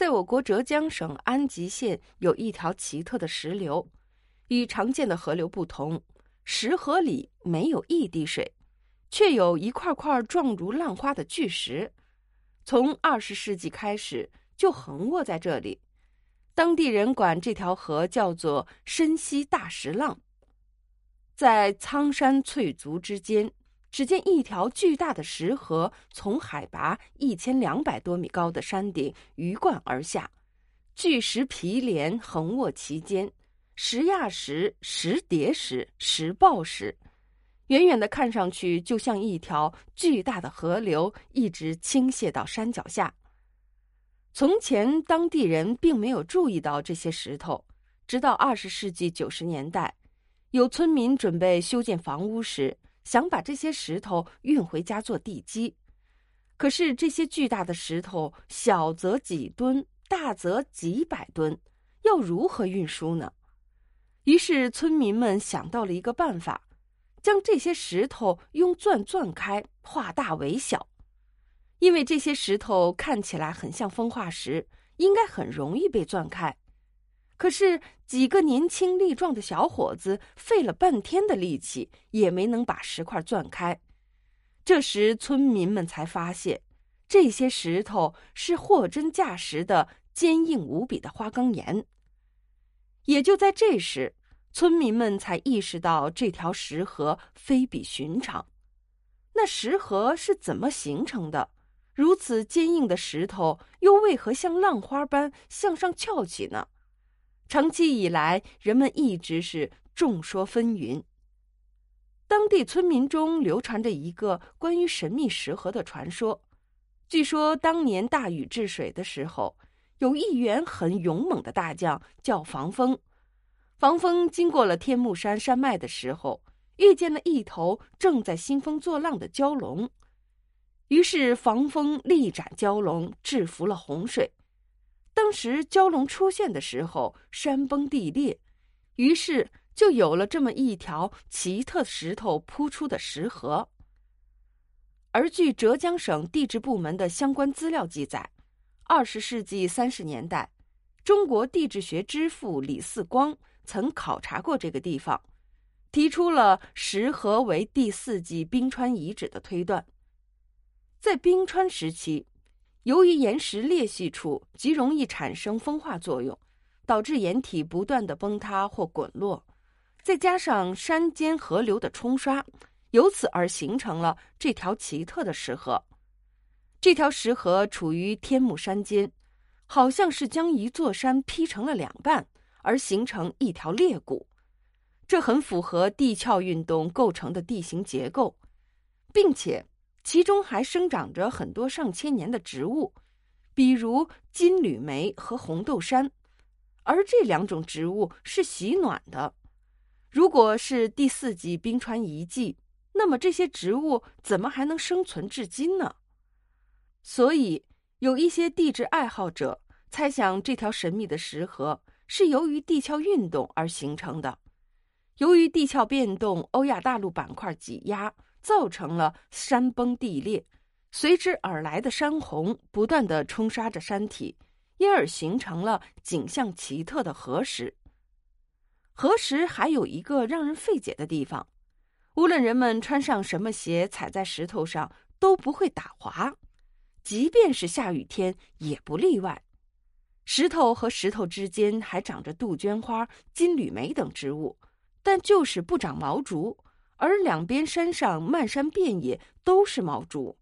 在我国浙江省安吉县有一条奇特的石流，与常见的河流不同，石河里没有一滴水，却有一块块状如浪花的巨石，从二十世纪开始就横卧在这里。当地人管这条河叫做“深溪大石浪”。在苍山翠竹之间，只见一条巨大的石河从海拔一千两百多米高的山顶鱼贯而下，巨石毗连横卧其间，石压石、石叠石、石抱石，远远的看上去就像一条巨大的河流，一直倾泻到山脚下。从前，当地人并没有注意到这些石头，直到二十世纪九十年代。有村民准备修建房屋时，想把这些石头运回家做地基。可是这些巨大的石头，小则几吨，大则几百吨，要如何运输呢？于是村民们想到了一个办法，将这些石头用钻钻开，化大为小。因为这些石头看起来很像风化石，应该很容易被钻开。可是几个年轻力壮的小伙子费了半天的力气，也没能把石块钻开。这时，村民们才发现，这些石头是货真价实的坚硬无比的花岗岩。也就在这时，村民们才意识到这条石河非比寻常。那石河是怎么形成的？如此坚硬的石头，又为何像浪花般向上翘起呢？长期以来，人们一直是众说纷纭。当地村民中流传着一个关于神秘石河的传说。据说当年大禹治水的时候，有一员很勇猛的大将叫防风。防风经过了天目山山脉的时候，遇见了一头正在兴风作浪的蛟龙，于是防风力斩蛟龙，制服了洪水。当时蛟龙出现的时候，山崩地裂，于是就有了这么一条奇特石头铺出的石河。而据浙江省地质部门的相关资料记载，二十世纪三十年代，中国地质学之父李四光曾考察过这个地方，提出了石河为第四纪冰川遗址的推断。在冰川时期。由于岩石裂隙处极容易产生风化作用，导致岩体不断的崩塌或滚落，再加上山间河流的冲刷，由此而形成了这条奇特的石河。这条石河处于天目山间，好像是将一座山劈成了两半，而形成一条裂谷。这很符合地壳运动构成的地形结构，并且。其中还生长着很多上千年的植物，比如金缕梅和红豆杉，而这两种植物是喜暖的。如果是第四纪冰川遗迹，那么这些植物怎么还能生存至今呢？所以，有一些地质爱好者猜想，这条神秘的石河是由于地壳运动而形成的。由于地壳变动，欧亚大陆板块挤压。造成了山崩地裂，随之而来的山洪不断的冲刷着山体，因而形成了景象奇特的河石。河石还有一个让人费解的地方，无论人们穿上什么鞋，踩在石头上都不会打滑，即便是下雨天也不例外。石头和石头之间还长着杜鹃花、金缕梅等植物，但就是不长毛竹。而两边山上漫山遍野都是毛竹。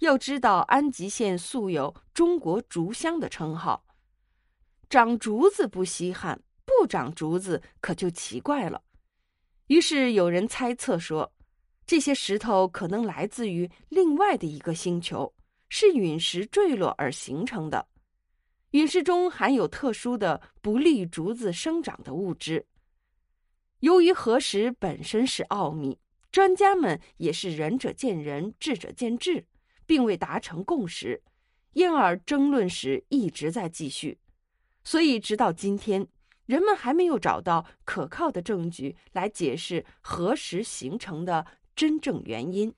要知道，安吉县素有“中国竹乡”的称号。长竹子不稀罕，不长竹子可就奇怪了。于是有人猜测说，这些石头可能来自于另外的一个星球，是陨石坠落而形成的。陨石中含有特殊的不利竹子生长的物质。由于核实本身是奥秘，专家们也是仁者见仁，智者见智，并未达成共识，因而争论时一直在继续。所以，直到今天，人们还没有找到可靠的证据来解释核石形成的真正原因。